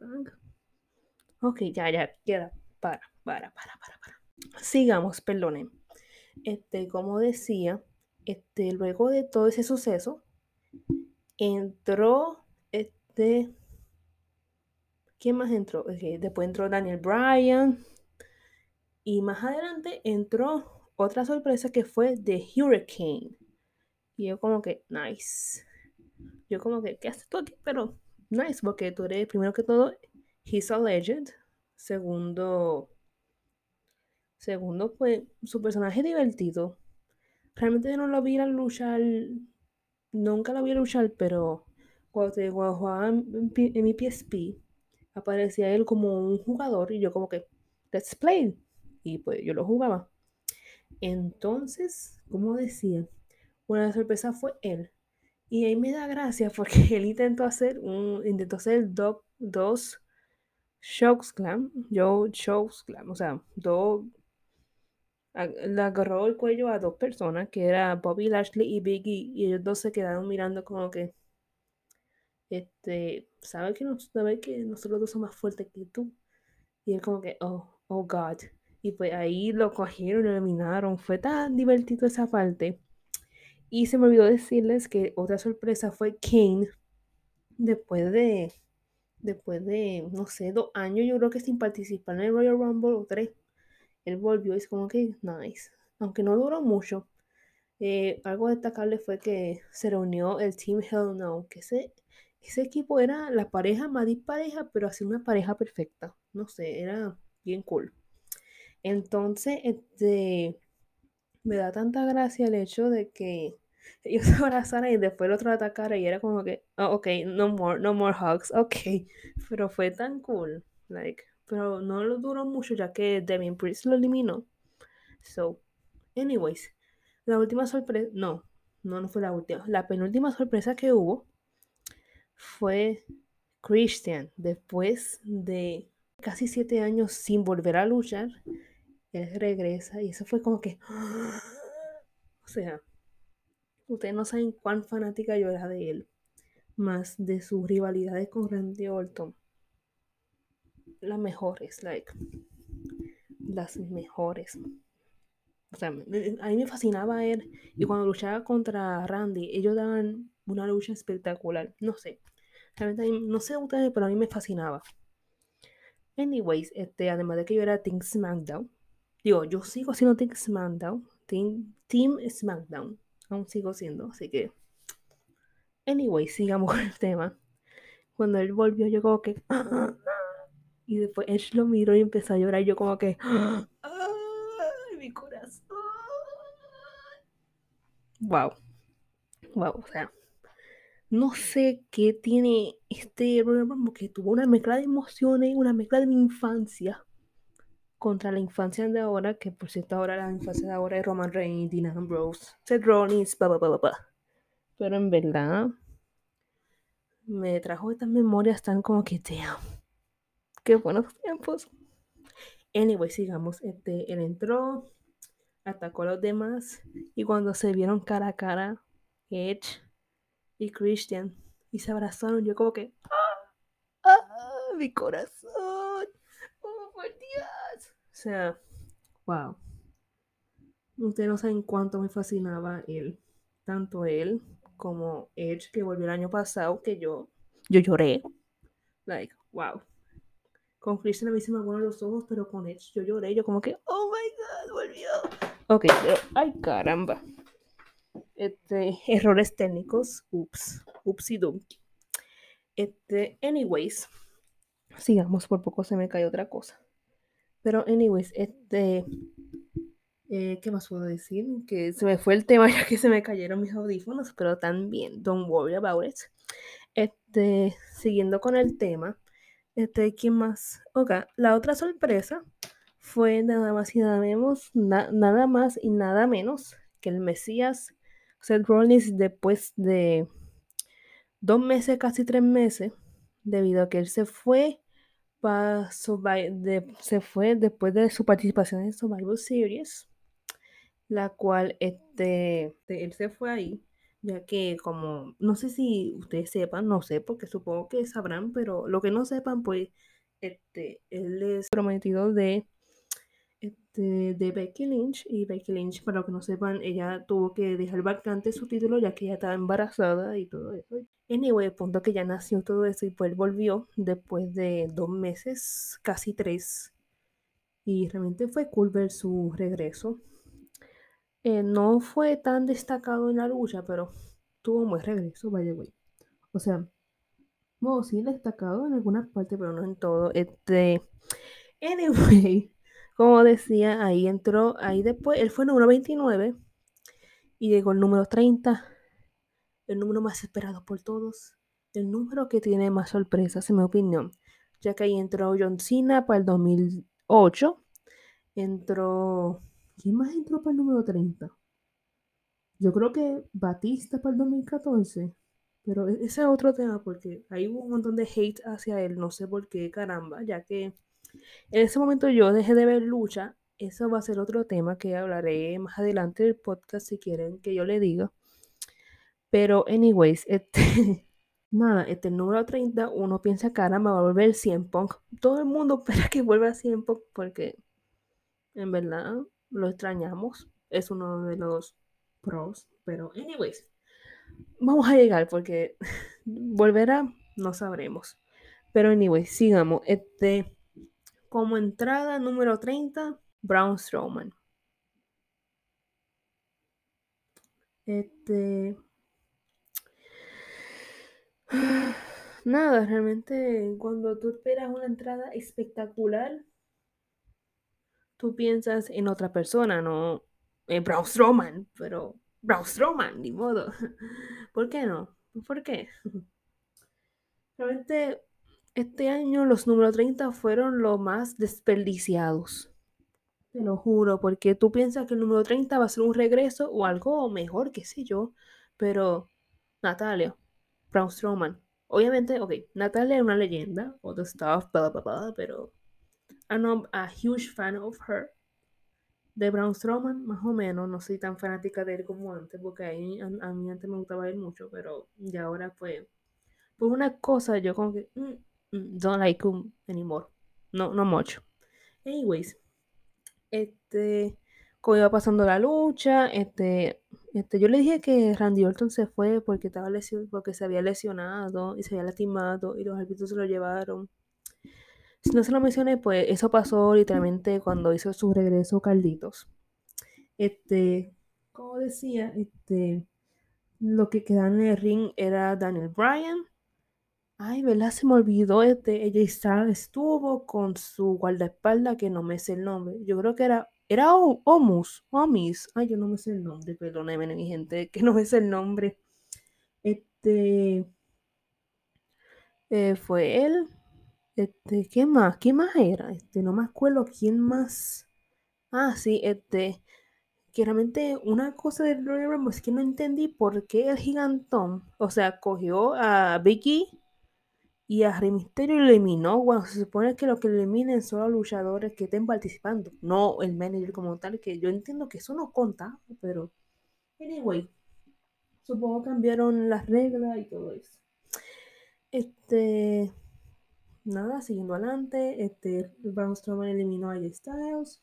Ok, ya, ya, queda. Para, para, para, para, para. Sigamos, perdonen. Este, como decía, este, luego de todo ese suceso, entró este. ¿Quién más entró? después entró Daniel Bryan. Y más adelante entró otra sorpresa que fue The Hurricane. Y yo como que, nice. Yo como que, ¿qué haces tú aquí? Pero nice, porque tú eres, primero que todo, he's a legend. Segundo, segundo, pues, su personaje divertido. Realmente yo no lo vi a luchar nunca la voy a luchar, pero cuando, jugaba en, mi PSP, aparecía él como un jugador y yo como que, let's play. Y pues yo lo jugaba. Entonces, como decía, una sorpresa fue él. Y ahí me da gracia porque él intentó hacer un, intentó hacer dos shocks glam, yo shocks glam, o sea, dos le agarró el cuello a dos personas, que era Bobby Lashley y Biggie, y ellos dos se quedaron mirando como que, este, ¿sabe que, que nosotros dos somos más fuertes que tú? Y él como que, oh, oh God. Y pues ahí lo cogieron, lo eliminaron. Fue tan divertido esa parte. Y se me olvidó decirles que otra sorpresa fue Kane. Después de, después de, no sé, dos años, yo creo que sin participar en el Royal Rumble o tres él volvió y es como que nice. Aunque no duró mucho, eh, algo destacable fue que se reunió el Team Hell No, que ese, ese equipo era la pareja más dispareja, pero así una pareja perfecta. No sé, era bien cool. Entonces, este, me da tanta gracia el hecho de que ellos se abrazaran y después el otro atacara y era como que, oh, ok, no more, no more hugs, ok. Pero fue tan cool, like, pero no lo duró mucho ya que Devin Priest lo eliminó. So, anyways, la última sorpresa, no, no, no fue la última, la penúltima sorpresa que hubo fue Christian, después de casi siete años sin volver a luchar, él regresa y eso fue como que, o sea, ustedes no saben cuán fanática yo era de él, más de sus rivalidades con Randy Orton las mejores, like, las mejores. O sea, a mí me fascinaba él. Y cuando luchaba contra Randy, ellos daban una lucha espectacular. No sé. Realmente, no sé ustedes, pero a mí me fascinaba. Anyways, este, además de que yo era Team SmackDown. Digo, yo sigo siendo Team SmackDown. Team, team SmackDown. Aún sigo siendo. Así que. Anyways, sigamos con el tema. Cuando él volvió, yo como que. Y después Edge lo miró y empezó a llorar. Y yo como que... ¡Ay, mi corazón! Wow. Wow, o sea... No sé qué tiene este Royal que tuvo una mezcla de emociones, una mezcla de mi infancia contra la infancia de ahora, que por cierto ahora la infancia de ahora es Roman Reigns, Dean Ambrose, Seth Rollins, bla, bla, bla, bla. Pero en verdad me trajo estas memorias tan como que, damn, Qué buenos tiempos. Anyway, sigamos. Este, él entró, atacó a los demás y cuando se vieron cara a cara, Edge y Christian, y se abrazaron, yo como que, ¡ah! ¡Ah! ¡Mi corazón! ¡Oh, por Dios! O sea, wow. Ustedes no saben cuánto me fascinaba él. Tanto él como Edge, que volvió el año pasado, que yo, yo lloré. Like, wow. Con Christian a mí se me los ojos, pero con Edge yo lloré. Yo como que, oh my god, volvió. Ok, pero, ay caramba. Este, errores técnicos. Ups, ups y. Este, anyways, sigamos, por poco se me cae otra cosa. Pero, anyways, este, eh, ¿qué más puedo decir? Que se me fue el tema ya que se me cayeron mis audífonos, pero también, don't worry about it. Este, siguiendo con el tema, este, ¿quién más? Ok, la otra sorpresa fue nada más y nada menos, nada más y nada menos que el Mesías Seth Rollins después de dos meses, casi tres meses, debido a que él se fue para se fue después de su participación en Survival Series, la cual este, él se fue ahí, ya que como, no sé si ustedes sepan, no sé, porque supongo que sabrán, pero lo que no sepan, pues, este, él es prometido de este, de Becky Lynch. Y Becky Lynch, para los que no sepan, ella tuvo que dejar vacante su título ya que ella estaba embarazada y todo eso. Anyway, el punto que ya nació todo eso y pues volvió después de dos meses, casi tres. Y realmente fue cool ver su regreso. Eh, no fue tan destacado en la lucha, pero tuvo un buen regreso, by the way. O sea, bueno, sí destacado en algunas partes, pero no en todo. Este, anyway, como decía, ahí entró, ahí después, él fue número 29 y llegó el número 30, el número más esperado por todos, el número que tiene más sorpresas, en mi opinión, ya que ahí entró John Cena para el 2008, entró, ¿quién más entró para el número 30? Yo creo que Batista para el 2014. Pero e-, ese es otro tema porque hay un montón de hate hacia él, no sé por qué, caramba, ya que en ese momento yo dejé de ver lucha. Eso va a ser otro tema que hablaré más adelante del podcast si quieren que yo le diga. Pero, anyways, este, nada, este número 30, uno piensa, cara, me va a volver 100 Punk. Todo el mundo espera que vuelva a 100 Punk porque, en verdad, lo extrañamos. Es uno de los pros. Pero, anyways, vamos a llegar porque volverá, no sabremos. Pero, anyways, sigamos. Este. Como entrada número 30, Braun Strowman. Este. Nada, realmente cuando tú esperas una entrada espectacular, tú piensas en otra persona, no en Braun Strowman, pero Braun Strowman, ni modo. ¿Por qué no? ¿Por qué? Realmente este año los números 30 fueron los más desperdiciados. Te lo juro, porque tú piensas que el número 30 va a ser un regreso o algo mejor, qué sé yo. Pero Natalia, Braun Strowman. Obviamente, ok, Natalia es una leyenda, other stuff, bla, bla, bla, pero I'm a huge fan of her. De Braun Strowman, más o menos, no soy tan fanática de él como antes, porque a mí, a, mí antes me gustaba él mucho, pero ya ahora pues, pues una cosa, yo como que, mm, Mm, don't like him anymore. No, no mucho. Anyways, este, como iba pasando la lucha, este, este, yo le dije que Randy Orton se fue porque estaba lesionado, porque se había lesionado y se había lastimado y los árbitros se lo llevaron. Si no se lo mencioné, pues eso pasó literalmente cuando hizo su regreso Calditos. Este, como decía, este, lo que quedaba en el ring era Daniel Bryan, Ay, ¿verdad? Se me olvidó este. Ella estuvo con su guardaespaldas, que no me sé el nombre. Yo creo que era. Era Omus. Omis. Ay, yo no me sé el nombre. Perdóneme, mi gente, que no me sé el nombre. Este. Eh, fue él. Este, ¿qué más? ¿Qué más era? Este, no me acuerdo quién más. Ah, sí, este. Que realmente una cosa del Royal Rumble es que no entendí por qué el gigantón, o sea, cogió a Vicky y a Rey Misterio lo eliminó. Bueno, se supone que lo que eliminen son los luchadores que estén participando, no el manager como tal, que yo entiendo que eso no conta, pero anyway, supongo cambiaron las reglas y todo eso. Este, nada, siguiendo adelante, este, Braun Strowman eliminó a AJ Styles.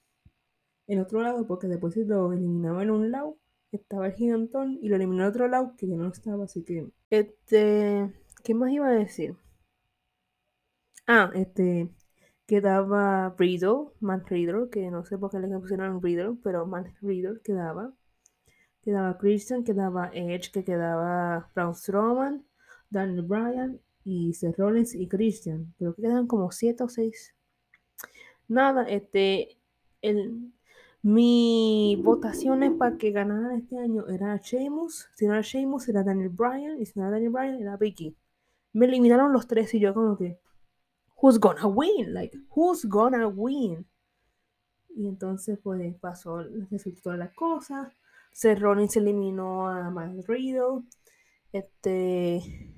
En otro lado, porque después lo eliminaba en un lado, estaba el gigantón y lo eliminó en otro lado que ya no estaba, así que, este, ¿qué más iba a decir? Ah, este, quedaba Riddle, Matt Riddle, que no sé por qué le pusieron Riddle, pero Matt Riddle quedaba. Quedaba Christian, quedaba Edge, que quedaba Braun Strowman, Daniel Bryan y Seth Rollins y Christian. Creo que quedan como siete o seis. Nada, este, el, mi votaciones para que ganara este año era Sheamus, si no era Sheamus era Daniel Bryan y si no era Daniel Bryan era Vicky. Me eliminaron los tres y yo como que, who's gonna win? Like, who's gonna win? Y entonces pues pasó, resultó toda la cosa. Seth Rollins eliminó a Matt Riddle. Este,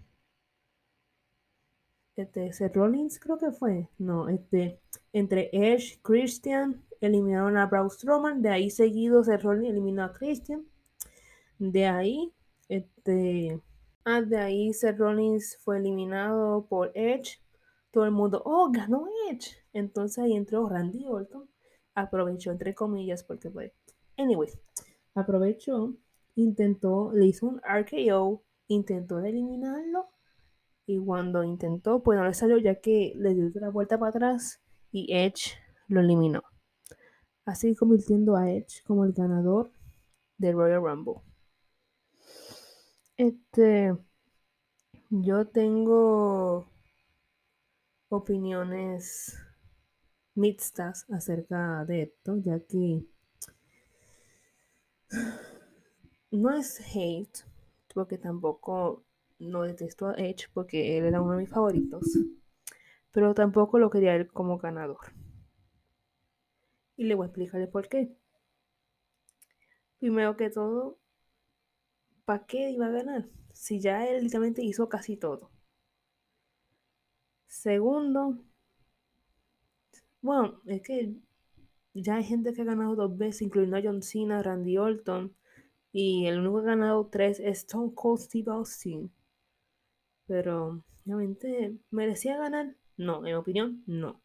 este, Seth Rollins creo que fue, no, este, entre Edge, Christian, eliminaron a Braun Strowman, de ahí seguido Seth Rollins eliminó a Christian, de ahí, este, ah, de ahí Seth Rollins fue eliminado por Edge, todo el mundo, oh, ganó Edge, entonces ahí entró Randy Orton, aprovechó entre comillas porque fue, anyway, aprovechó, intentó, le hizo un RKO, intentó eliminarlo y cuando intentó, pues no le salió ya que le dio la vuelta para atrás y Edge lo eliminó. Así convirtiendo a Edge como el ganador del Royal Rumble. Este, yo tengo opiniones mixtas acerca de esto, ya que no es hate, porque tampoco no detesto a Edge porque él era uno de mis favoritos, pero tampoco lo quería él como ganador. Y le voy a explicarle por qué. Primero que todo, ¿para qué iba a ganar? Si ya él literalmente hizo casi todo. Segundo, bueno, es que ya hay gente que ha ganado dos veces, incluyendo a John Cena, Randy Orton, y el único que ha ganado tres es Stone Cold Steve Austin. Pero, realmente, ¿merecía ganar? No, en mi opinión, no.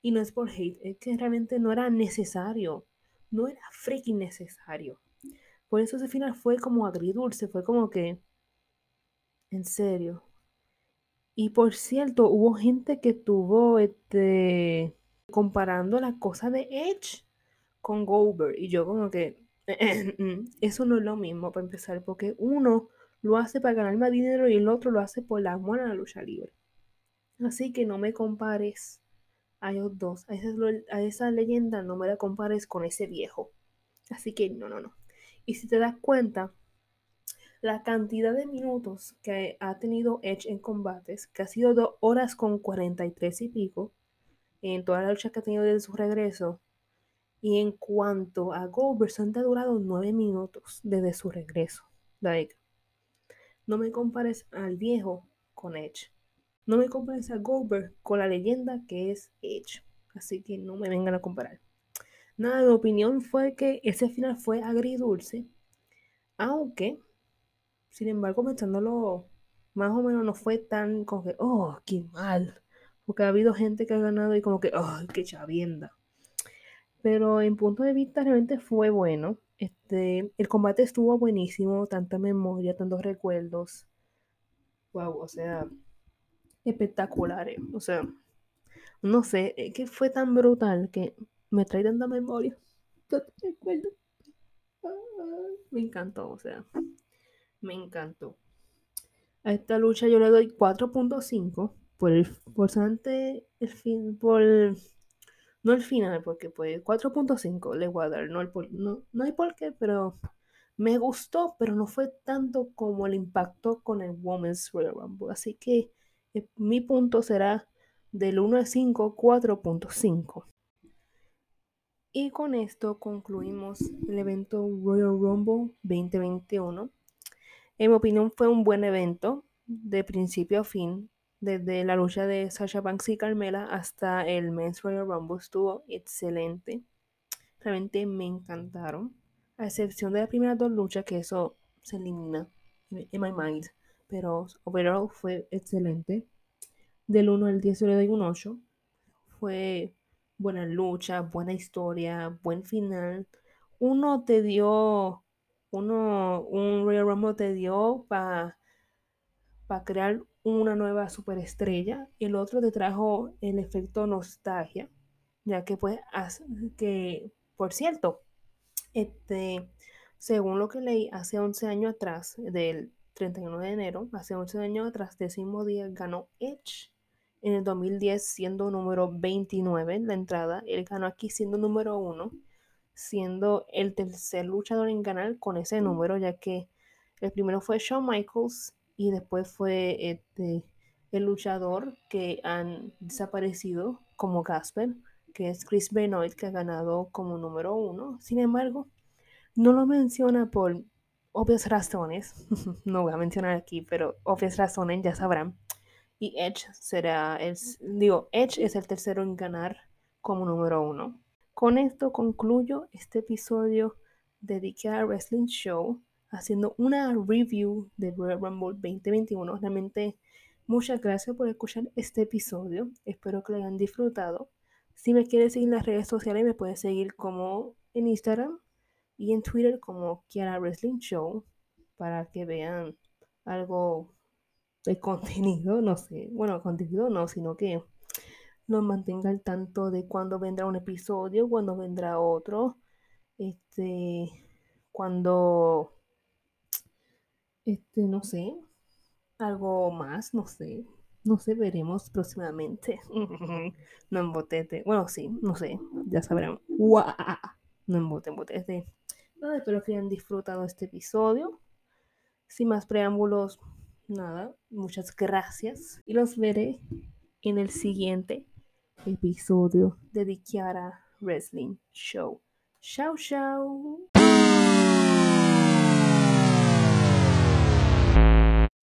Y no es por hate, es que realmente no era necesario. No era freaking necesario. Por eso ese final fue como agridulce, fue como que. En serio. Y por cierto, hubo gente que tuvo este. comparando la cosa de Edge con Goldberg. Y yo, como que. eso no es lo mismo para empezar, porque uno lo hace para ganar más dinero y el otro lo hace por la amor a la lucha libre. Así que no me compares a ellos dos, a esa, leyenda no me la compares con ese viejo. Así que no, no, no. Y si te das cuenta, la cantidad de minutos que ha tenido Edge en combates, que ha sido 2 horas con 43 y pico, en toda la lucha que ha tenido desde su regreso, y en cuanto a Goldberg, ha durado 9 minutos desde su regreso. Like, no me compares al viejo con Edge. No me compares a Goldberg con la leyenda que es Edge. Así que no me vengan a comparar. Nada, mi opinión fue que ese final fue agridulce. Aunque, sin embargo, pensándolo más o menos no fue tan como que, oh, qué mal. Porque ha habido gente que ha ganado y como que, oh, qué chavienda. Pero en punto de vista realmente fue bueno. Este, el combate estuvo buenísimo, tanta memoria, tantos recuerdos. Wow, o sea, espectaculares. O sea, no sé, es que fue tan brutal que me trae tanta memoria. recuerdo. Me encantó, o sea, me encantó. A esta lucha yo le doy 4.5 por el por el por no el final, porque pues 4.5 le voy a dar, no, el no, no hay por qué, pero me gustó, pero no fue tanto como el impacto con el Women's Royal Rumble. Así que eh, mi punto será del 1 al 5, 4.5. Y con esto concluimos el evento Royal Rumble 2021. En mi opinión fue un buen evento de principio a fin desde la lucha de Sasha Banks y Carmela hasta el Men's Royal Rumble estuvo excelente. Realmente me encantaron. A excepción de las primeras dos luchas, que eso se elimina en my mind. Pero overall fue excelente. Del 1 al 10 yo le doy un 8. Fue buena lucha, buena historia, buen final. Uno te dio, uno, un Royal Rumble te dio para para crear una nueva superestrella. El otro te trajo el efecto nostalgia, ya que pues, que, por cierto, este, según lo que leí hace 11 años atrás, del 31 de enero, hace 11 años atrás, décimo día, ganó Edge en el 2010 siendo número 29 en la entrada. Él ganó aquí siendo número 1, siendo el tercer luchador en ganar con ese número, ya que el primero fue Shawn Michaels y después fue este, el luchador que han desaparecido como Gasper, que es Chris Benoit, que ha ganado como número uno. Sin embargo, no lo menciona por obvias razones. no voy a mencionar aquí, pero obvias razones ya sabrán. Y Edge será el, digo, Edge es el tercero en ganar como número uno. Con esto concluyo este episodio dedicado a Wrestling Show haciendo una review de Royal Rumble 2021. Realmente muchas gracias por escuchar este episodio. Espero que lo hayan disfrutado. Si me quieres seguir en las redes sociales, me puedes seguir como en Instagram y en Twitter como Kiara Wrestling Show para que vean algo de contenido, no sé, bueno, contenido no, sino que nos mantenga al tanto de cuándo vendrá un episodio, cuándo vendrá otro, este, cuando este, no sé, algo más, no sé, no sé, veremos próximamente. no en botete, bueno, sí, no sé, ya sabrán. No en bote, en botete. Nada, espero que hayan disfrutado este episodio. Sin más preámbulos, nada, muchas gracias. Y los veré en el siguiente episodio de The Wrestling Show. Chao, chao.